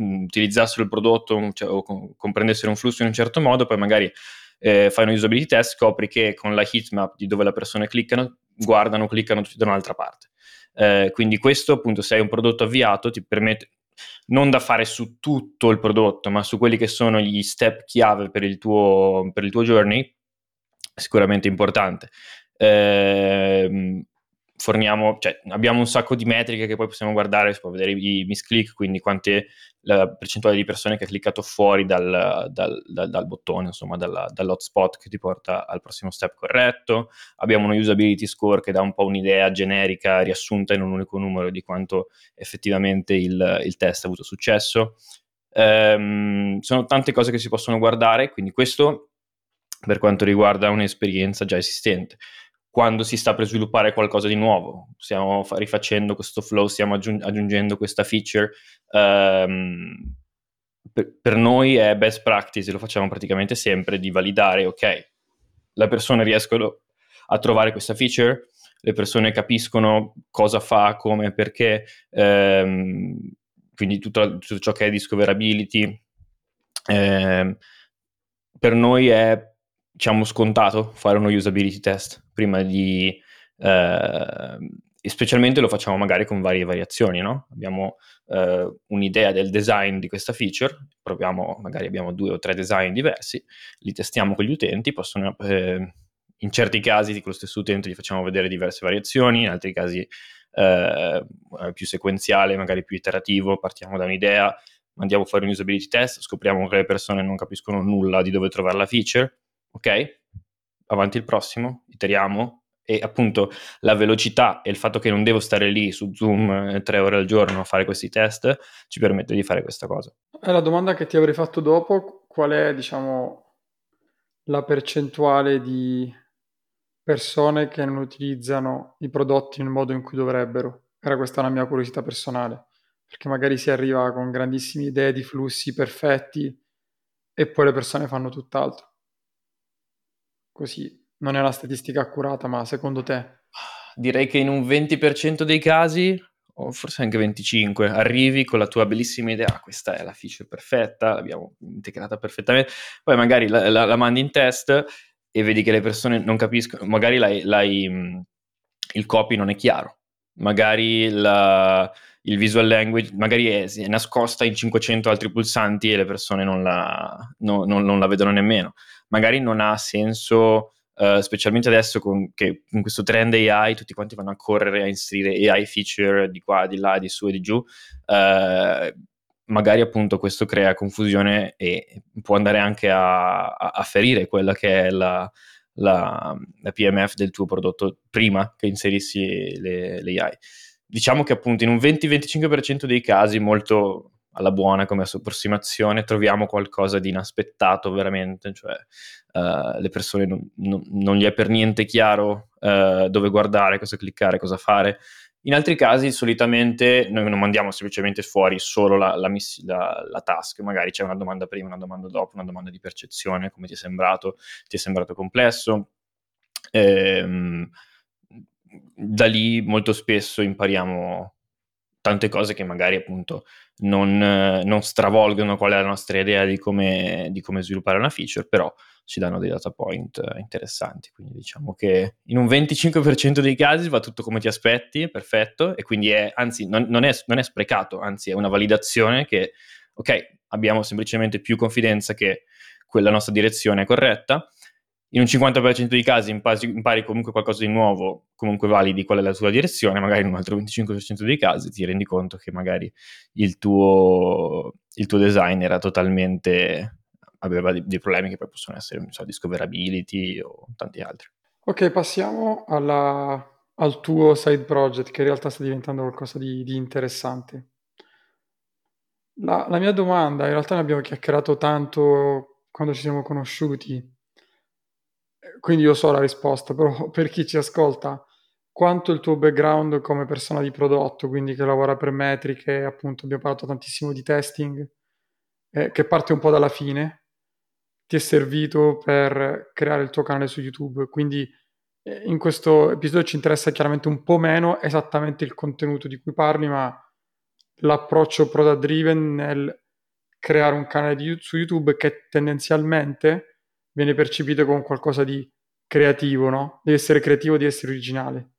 mm, utilizzassero il prodotto cioè, o comprendessero un flusso in un certo modo, poi magari eh, fai un usability test, scopri che con la heatmap di dove le persone cliccano, guardano, cliccano tutti da un'altra parte. Eh, quindi questo appunto se hai un prodotto avviato ti permette non da fare su tutto il prodotto, ma su quelli che sono gli step chiave per il tuo, per il tuo journey, sicuramente importante. Eh, forniamo, cioè, abbiamo un sacco di metriche che poi possiamo guardare, si può vedere i misclick, quindi quante la percentuale di persone che ha cliccato fuori dal, dal, dal, dal bottone, insomma, dalla, dall'hotspot che ti porta al prossimo step corretto. Abbiamo uno usability score che dà un po' un'idea generica, riassunta in un unico numero di quanto effettivamente il, il test ha avuto successo. Ehm, sono tante cose che si possono guardare, quindi questo per quanto riguarda un'esperienza già esistente quando si sta per sviluppare qualcosa di nuovo. Stiamo rifacendo questo flow, stiamo aggiung- aggiungendo questa feature. Um, per, per, noi è best practice, lo facciamo praticamente sempre, di validare, ok, le persone riescono a trovare questa feature, le persone capiscono cosa fa, come, perché, um, quindi tutto, tutto, ciò che è discoverability. Um, per noi è diciamo scontato fare uno usability test prima di eh, specialmente lo facciamo magari con varie variazioni, no? Abbiamo eh, un'idea del design di questa feature, proviamo, magari abbiamo due o tre design diversi, li testiamo con gli utenti, possono, eh, in certi casi con lo stesso utente gli facciamo vedere diverse variazioni, in altri casi eh, più sequenziale, magari più iterativo, partiamo da un'idea, mandiamo fuori un usability test, scopriamo che le persone non capiscono nulla di dove trovare la feature, ok? Avanti il prossimo, iteriamo e appunto la velocità e il fatto che non devo stare lì su Zoom eh, tre ore al giorno a fare questi test ci permette di fare questa cosa. E la domanda che ti avrei fatto dopo, qual è diciamo la percentuale di persone che non utilizzano i prodotti nel modo in cui dovrebbero? Era questa una mia curiosità personale, perché magari si arriva con grandissime idee di flussi perfetti e poi le persone fanno tutt'altro. Così non è una statistica accurata, ma secondo te? Direi che in un 20% dei casi o forse anche 25, arrivi con la tua bellissima idea, ah, questa è la feature perfetta, l'abbiamo integrata perfettamente, poi magari la, la, la mandi in test e vedi che le persone non capiscono, magari l'hai, l'hai, il copy non è chiaro, magari la, il visual language magari è, è, nascosta in 500 altri pulsanti e le persone non la, no, non, non la vedono nemmeno, magari non ha senso Uh, specialmente adesso con, che, con, questo trend AI tutti quanti vanno a correre a inserire AI feature di qua, di là, di su e di giù, uh, magari appunto questo crea confusione e può andare anche a, a, ferire quella che è la, la, la, PMF del tuo prodotto prima che inserissi le, le AI. Diciamo che appunto in un 20-25% dei casi molto alla buona come approssimazione, troviamo qualcosa di inaspettato veramente, cioè uh, le persone non, non, non, gli è per niente chiaro uh, dove guardare, cosa cliccare, cosa fare. In altri casi solitamente noi non mandiamo semplicemente fuori solo la, la, miss- la, la, task, magari c'è una domanda prima, una domanda dopo, una domanda di percezione, come ti è sembrato, ti è sembrato complesso. Ehm, da lì molto spesso impariamo tante cose che magari appunto non, non stravolgono qual è la nostra idea di come, di come, sviluppare una feature, però ci danno dei data point interessanti. Quindi diciamo che in un 25% dei casi va tutto come ti aspetti, perfetto, e quindi è, anzi, non, non, è, non è sprecato, anzi è una validazione che, ok, abbiamo semplicemente più confidenza che quella nostra direzione è corretta in un 50% dei casi impari, impari, comunque qualcosa di nuovo, comunque validi qual è la tua direzione, magari in un altro 25% dei casi ti rendi conto che magari il tuo, il tuo design era totalmente, aveva dei, dei, problemi che poi possono essere, non so, discoverability o tanti altri. Ok, passiamo alla, al tuo side project che in realtà sta diventando qualcosa di, di interessante. La, la mia domanda, in realtà ne abbiamo chiacchierato tanto quando ci siamo conosciuti, quindi io so la risposta, però per chi ci ascolta, quanto il tuo background come persona di prodotto, quindi che lavora per metriche, appunto abbiamo parlato tantissimo di testing, eh, che parte un po' dalla fine, ti è servito per creare il tuo canale su YouTube. Quindi eh, in questo episodio ci interessa chiaramente un po' meno esattamente il contenuto di cui parli, ma l'approccio product driven nel creare un canale di, su YouTube che tendenzialmente viene percepito come qualcosa di creativo, no? Deve essere creativo, deve essere originale.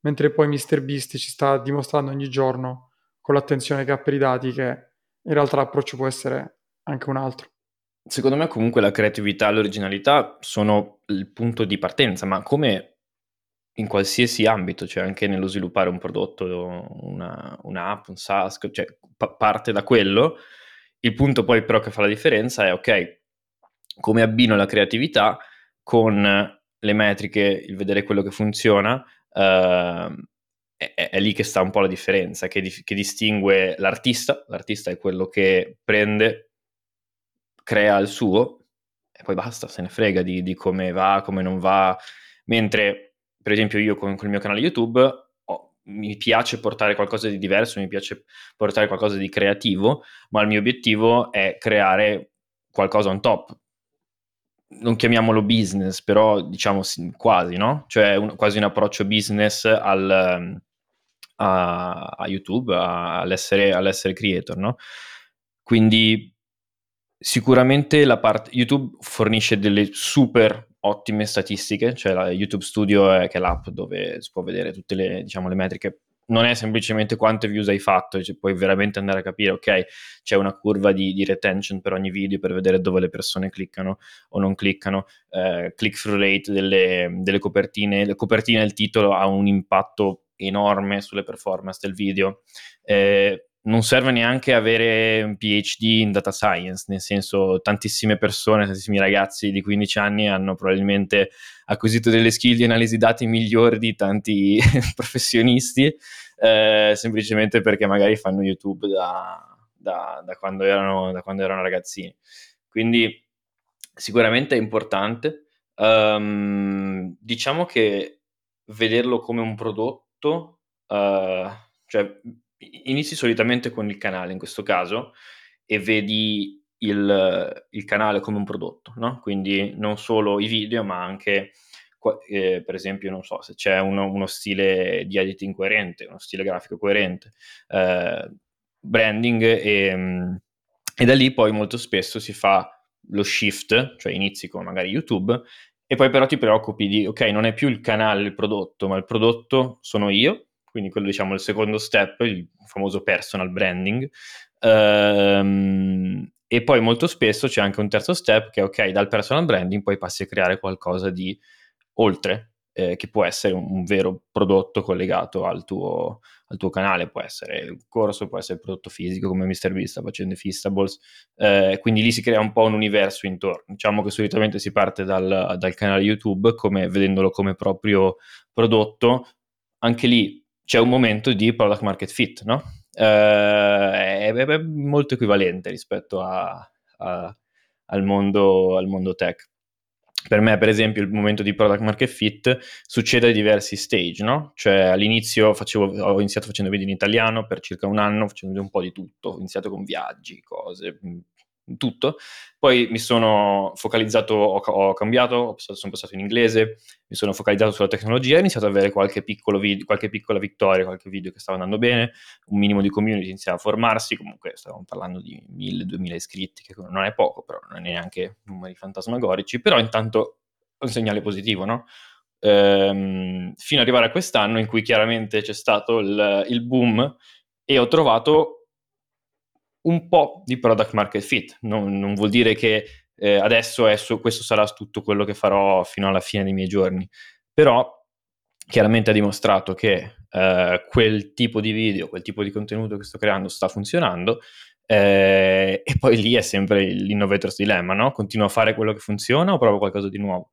Mentre poi MrBeast ci sta dimostrando ogni giorno, con l'attenzione che ha per i dati, che in realtà l'approccio può essere anche un altro. Secondo me comunque la creatività e l'originalità sono il punto di partenza, ma come in qualsiasi ambito, cioè anche nello sviluppare un prodotto, una, un'app, un SaaS, cioè pa- parte da quello. Il punto poi però che fa la differenza è ok, come abbino la creatività con le metriche, il vedere quello che funziona, uh, è, è, lì che sta un po' la differenza, che, di, che, distingue l'artista, l'artista è quello che prende, crea il suo e poi basta, se ne frega di, di come va, come non va, mentre per esempio io con, con il mio canale YouTube oh, mi piace portare qualcosa di diverso, mi piace portare qualcosa di creativo, ma il mio obiettivo è creare qualcosa on top, non chiamiamolo business, però diciamo quasi, no? Cioè un, quasi un approccio business al, a, a, YouTube, a, all'essere, all'essere, creator, no? Quindi sicuramente la parte YouTube fornisce delle super ottime statistiche, cioè la YouTube Studio è, che è l'app dove si può vedere tutte le, diciamo, le metriche non è semplicemente quante views hai fatto, cioè puoi veramente andare a capire, ok, c'è una curva di, di, retention per ogni video per vedere dove le persone cliccano o non cliccano, eh, click-through rate delle, delle copertine, le copertine e il titolo ha un impatto enorme sulle performance del video. Eh, non serve neanche avere un PhD in data science, nel senso tantissime persone, tantissimi ragazzi di 15 anni hanno probabilmente acquisito delle skill di analisi dati migliori di tanti professionisti, eh, semplicemente perché magari fanno YouTube da, da, da, quando erano, da, quando erano, ragazzini. Quindi sicuramente è importante. Um, diciamo che vederlo come un prodotto, uh, cioè inizi solitamente con il canale in questo caso e vedi il, il canale come un prodotto, no? quindi non solo i video ma anche eh, per esempio, non so, se c'è uno, uno, stile di editing coerente, uno stile grafico coerente, eh, branding e, mm, e da lì poi molto spesso si fa lo shift, cioè inizi con magari YouTube e poi però ti preoccupi di, ok, non è più il canale il prodotto, ma il prodotto sono io, quindi quello diciamo il secondo step, il famoso personal branding. Ehm, e poi molto spesso c'è anche un terzo step che è ok, dal personal branding poi passi a creare qualcosa di oltre, eh, che può essere un, un, vero prodotto collegato al tuo, al tuo, canale, può essere il corso, può essere il prodotto fisico come MrBeast sta facendo i Feastables, eh, quindi lì si crea un po' un universo intorno. Diciamo che solitamente si parte dal, dal canale YouTube come, vedendolo come proprio prodotto, anche lì c'è un momento di product market fit, no? Uh, è, è, molto equivalente rispetto a, a, al, mondo, al, mondo, tech. Per me, per esempio, il momento di product market fit succede a diversi stage, no? Cioè all'inizio facevo, ho iniziato facendo video in italiano per circa un anno, facendo un po' di tutto, ho iniziato con viaggi, cose, tutto. Poi mi sono focalizzato, ho, ho cambiato, sono passato in inglese, mi sono focalizzato sulla tecnologia e ho iniziato ad avere qualche, video, qualche piccola vittoria, qualche video che stava andando bene, un minimo di community iniziava a formarsi, comunque stavamo parlando di 1000-2000 iscritti, che non è poco, però non è neanche numeri fantasmagorici, però intanto un segnale positivo, no? Ehm, fino ad arrivare a quest'anno in cui chiaramente c'è stato il, il boom e ho trovato un po' di product market fit. Non, non vuol dire che eh, adesso è su, questo sarà tutto quello che farò fino alla fine dei miei giorni, però chiaramente ha dimostrato che eh, quel tipo di video, quel tipo di contenuto che sto creando sta funzionando eh, e poi lì è sempre l'innovator's dilemma, no? Continuo a fare quello che funziona o provo qualcosa di nuovo?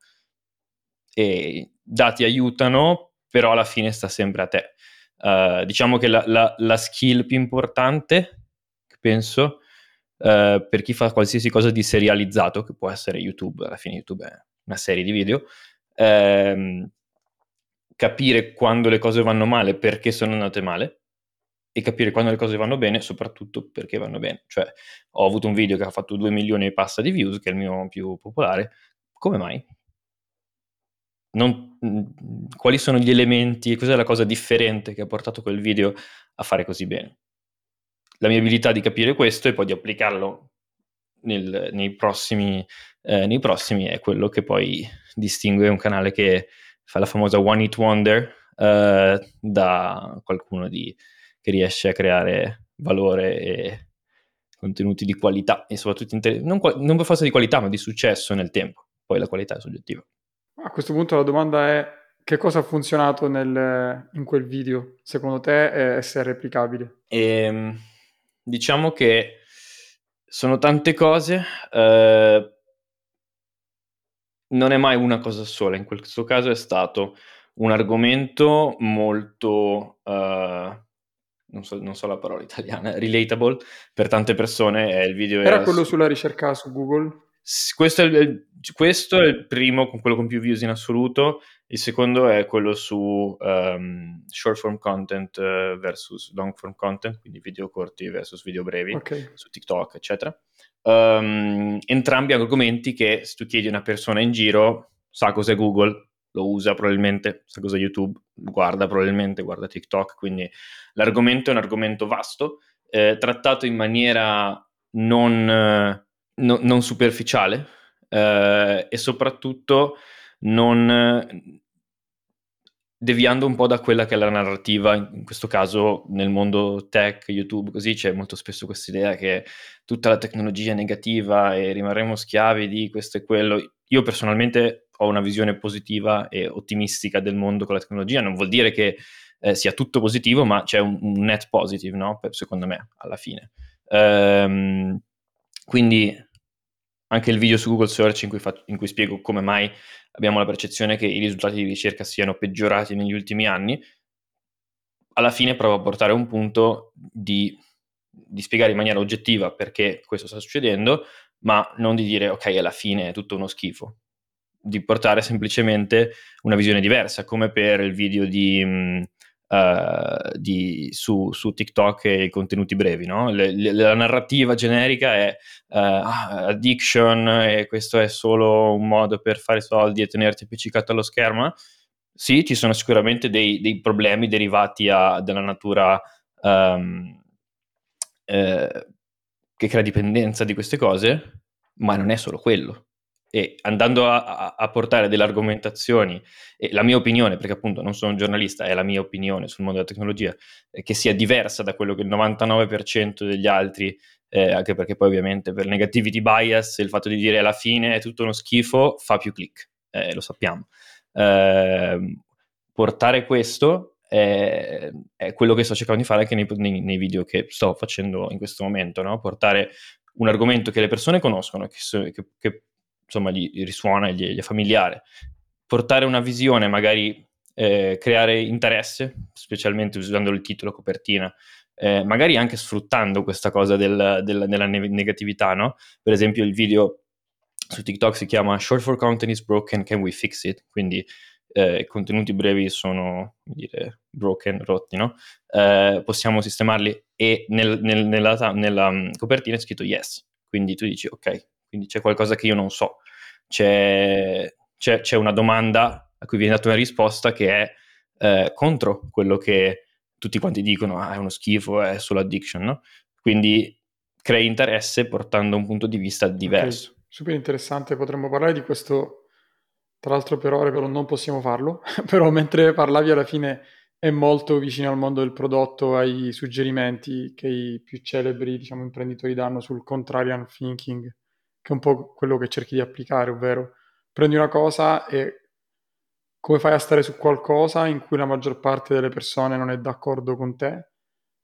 E dati aiutano, però alla fine sta sempre a te. Uh, diciamo che la, la, la skill più importante penso, eh, per chi fa qualsiasi cosa di serializzato, che può essere YouTube, alla fine YouTube è una serie di video, ehm, capire quando le cose vanno male, perché sono andate male, e capire quando le cose vanno bene, soprattutto perché vanno bene. Cioè, ho avuto un video che ha fatto 2 milioni e passa di views, che è il mio più popolare. Come mai? Non, quali sono gli elementi, cos'è la cosa differente che ha portato quel video a fare così bene? La mia abilità di capire questo e poi di applicarlo nel, nei, prossimi, eh, nei, prossimi, è quello che poi distingue un canale che fa la famosa One Hit Wonder eh, da qualcuno di, che riesce a creare valore e contenuti di qualità e soprattutto inter- non, non per forza di qualità ma di successo nel tempo poi la qualità è soggettiva a questo punto la domanda è che cosa ha funzionato nel, in quel video secondo te e se è replicabile? Ehm diciamo che sono tante cose, eh, non è mai una cosa sola, in questo caso è stato un argomento molto, uh, non, so, non, so, la parola italiana, relatable per tante persone. il video era, era quello su... sulla ricerca su Google? Questo è, il, questo è il primo, quello con più views in assoluto, il secondo è quello su um, short form content uh, versus long form content, quindi video corti versus video brevi okay. su TikTok, eccetera. Um, entrambi argomenti che se tu chiedi a una persona in giro sa cos'è Google, lo usa probabilmente, sa cos'è YouTube, guarda probabilmente, guarda TikTok, quindi l'argomento è un argomento vasto, eh, trattato in maniera non, eh, no, non superficiale eh, e soprattutto non deviando un po' da quella che è la narrativa, in questo caso nel mondo tech, YouTube, così c'è molto spesso questa idea che tutta la tecnologia è negativa e rimarremo schiavi di questo e quello. Io personalmente ho una visione positiva e ottimistica del mondo con la tecnologia, non vuol dire che eh, sia tutto positivo, ma c'è un, un net positive, no? secondo me, alla fine. Ehm, quindi anche il video su Google Search in cui, fa- in cui, spiego come mai abbiamo la percezione che i risultati di ricerca siano peggiorati negli ultimi anni, alla fine provo a portare un punto di, di spiegare in maniera oggettiva perché questo sta succedendo, ma non di dire ok, alla fine è tutto uno schifo, di portare semplicemente una visione diversa, come per il video di... Mh, uh, di, su, su, TikTok e i contenuti brevi, no? le, le, la narrativa generica è uh, addiction e questo è solo un modo per fare soldi e tenerti appiccicato allo schermo. Sì, ci sono sicuramente dei, dei problemi derivati a, dalla natura um, eh, che crea dipendenza di queste cose, ma non è solo quello e andando a, a, portare delle argomentazioni e la mia opinione, perché appunto non sono un giornalista, è la mia opinione sul mondo della tecnologia, eh, che sia diversa da quello che il 99% degli altri, eh, anche perché poi ovviamente per negativity bias il fatto di dire alla fine è tutto uno schifo fa più click, eh, lo sappiamo. Ehm, portare questo è, è, quello che sto cercando di fare anche nei, nei, nei video che sto facendo in questo momento, no? portare un argomento che le persone conoscono, che, che, che insomma gli, risuona gli, gli, è familiare. Portare una visione, magari eh, creare interesse, specialmente usando il titolo copertina, eh, magari anche sfruttando questa cosa del, del, della negatività, no? Per esempio il video su TikTok si chiama Short for content is broken, can we fix it? Quindi eh, contenuti brevi sono dire, broken, rotti, no? Eh, possiamo sistemarli e nel, nel, nella, nella, mm, copertina è scritto yes, quindi tu dici ok, quindi c'è qualcosa che io non so, c'è, c'è, c'è una domanda a cui viene data una risposta che è eh, contro quello che tutti quanti dicono, ah, è uno schifo, è solo addiction, no? Quindi crei interesse portando un punto di vista diverso. Okay. Super interessante, potremmo parlare di questo, tra l'altro per ore, però non possiamo farlo, però mentre parlavi alla fine è molto vicino al mondo del prodotto, ai suggerimenti che i più celebri diciamo, imprenditori danno sul contrarian thinking, che è un po' quello che cerchi di applicare, ovvero prendi una cosa e come fai a stare su qualcosa in cui la maggior parte delle persone non è d'accordo con te,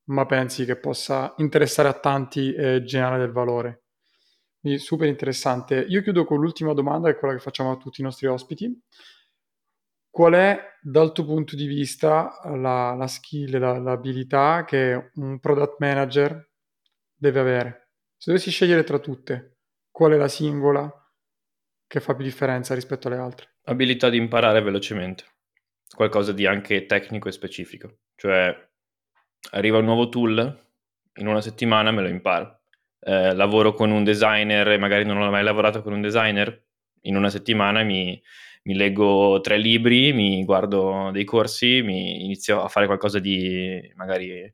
ma pensi che possa interessare a tanti e generare del valore. Quindi super interessante. Io chiudo con l'ultima domanda, che è quella che facciamo a tutti i nostri ospiti. Qual è dal tuo punto di vista la, la skill, la, l'abilità che un product manager deve avere? Se dovessi scegliere tra tutte, qual è la singola che fa più differenza rispetto alle altre? Abilità di imparare velocemente, qualcosa di anche tecnico e specifico, cioè arriva un nuovo tool, in una settimana me lo imparo. Eh, lavoro con un designer e magari non ho mai lavorato con un designer, in una settimana mi, mi leggo tre libri, mi guardo dei corsi, mi inizio a fare qualcosa di magari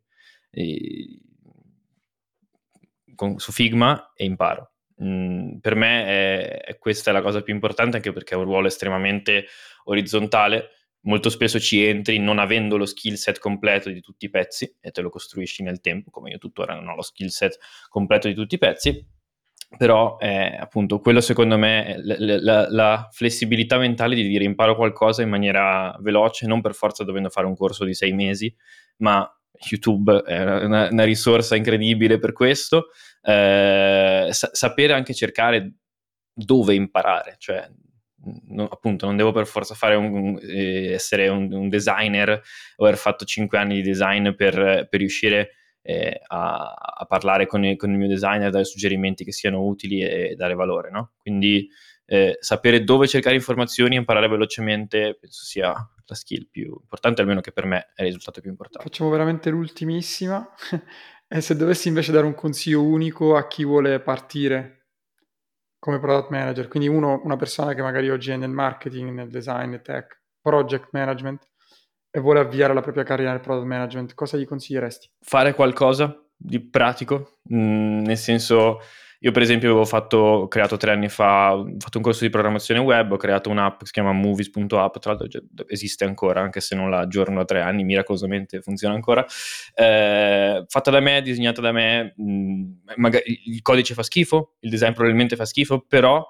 con, su Figma e imparo. Per me è, è questa la cosa più importante anche perché è un ruolo estremamente orizzontale. Molto spesso ci entri non avendo lo skill set completo di tutti i pezzi e te lo costruisci nel tempo, come io tuttora non ho lo skill set completo di tutti i pezzi, però eh, appunto quello secondo me la, la, la, flessibilità mentale di dire imparo qualcosa in maniera veloce, non per forza dovendo fare un corso di sei mesi, ma YouTube è una, una risorsa incredibile per questo, eh, sa- sapere anche cercare dove imparare, cioè no, appunto non devo per forza fare un, eh, essere un, un, designer o aver fatto 5 anni di design per, per riuscire eh, a, a, parlare con il, con il, mio designer, dare suggerimenti che siano utili e, dare valore, no? Quindi eh, sapere dove cercare informazioni e imparare velocemente penso sia la skill più importante, almeno che per me è il risultato più importante. Facciamo veramente l'ultimissima. e se dovessi invece dare un consiglio unico a chi vuole partire come product manager, quindi uno, una persona che magari oggi è nel marketing, nel design, tech, project management e vuole avviare la propria carriera nel product management, cosa gli consiglieresti? Fare qualcosa di pratico, mh, mm, nel senso io per esempio avevo fatto, ho creato tre anni fa, ho fatto un corso di programmazione web, ho creato un'app che si chiama movies.app, tra l'altro esiste ancora, anche se non la aggiorno da tre anni, miracolosamente funziona ancora, eh, fatta da me, disegnata da me, mh, mm, magari il codice fa schifo, il design probabilmente fa schifo, però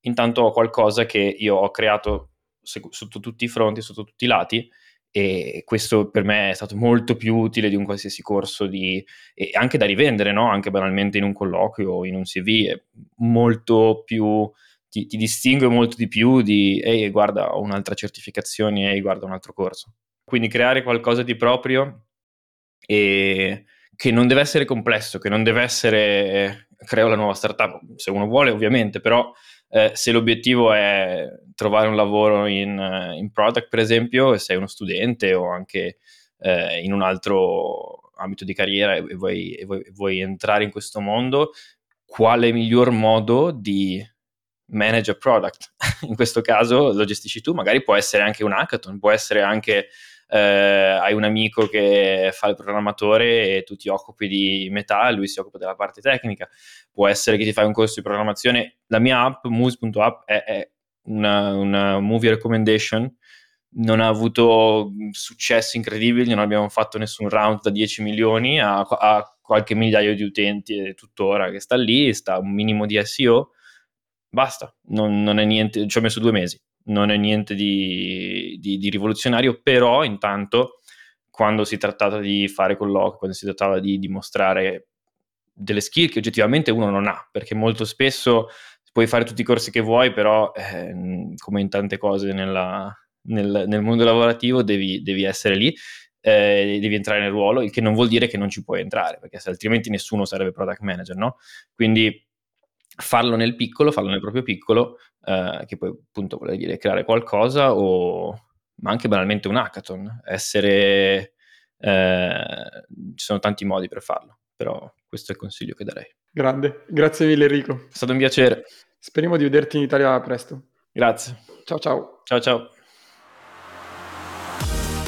intanto ho qualcosa che io ho creato sotto tutti i fronti, sotto tutti i lati, e questo per me è stato molto più utile di un qualsiasi corso di, anche da rivendere, no? anche banalmente in un colloquio o in un CV, è molto più, ti, ti distingue molto di più di, ehi guarda ho un'altra certificazione, ehi guarda un altro corso. Quindi creare qualcosa di proprio e che non deve essere complesso, che non deve essere creo la nuova startup, se uno vuole ovviamente, però eh, se l'obiettivo è trovare un lavoro in, in, product, per esempio, e sei uno studente o anche eh, in un altro ambito di carriera e vuoi, e vuoi, vuoi entrare in questo mondo, quale miglior modo di manage a product? in questo caso lo gestisci tu, magari può essere anche un hackathon, può essere anche eh, hai un amico che fa il programmatore e tu ti occupi di metà, lui si occupa della parte tecnica, può essere che ti fai un corso di programmazione. La mia app, Moose.app, è, è una, una movie recommendation. Non ha avuto successi incredibili, non abbiamo fatto nessun round da 10 milioni, ha, ha qualche migliaio di utenti tuttora che sta lì, sta un minimo di SEO, basta, non, non è niente, ci ho messo due mesi, non è niente di, di, di, rivoluzionario, però intanto quando si trattava di fare colloqui, quando si trattava di dimostrare delle skill che oggettivamente uno non ha, perché molto spesso puoi fare tutti i corsi che vuoi, però eh, come in tante cose nella, nel, nel, mondo lavorativo devi, devi essere lì, eh, devi entrare nel ruolo, il che non vuol dire che non ci puoi entrare, perché altrimenti nessuno sarebbe product manager, no? Quindi farlo nel piccolo, farlo nel proprio piccolo, eh, che poi appunto vuol dire creare qualcosa o ma anche banalmente un hackathon, essere... Eh, ci sono tanti modi per farlo, però questo è il consiglio che darei. Grande, grazie mille Enrico. È stato un piacere. Speriamo di vederti in Italia presto. Grazie. Ciao ciao. Ciao ciao.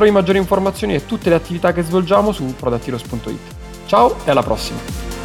Trovi maggiori informazioni e tutte le attività che svolgiamo su productheroes.it. Ciao e alla prossima!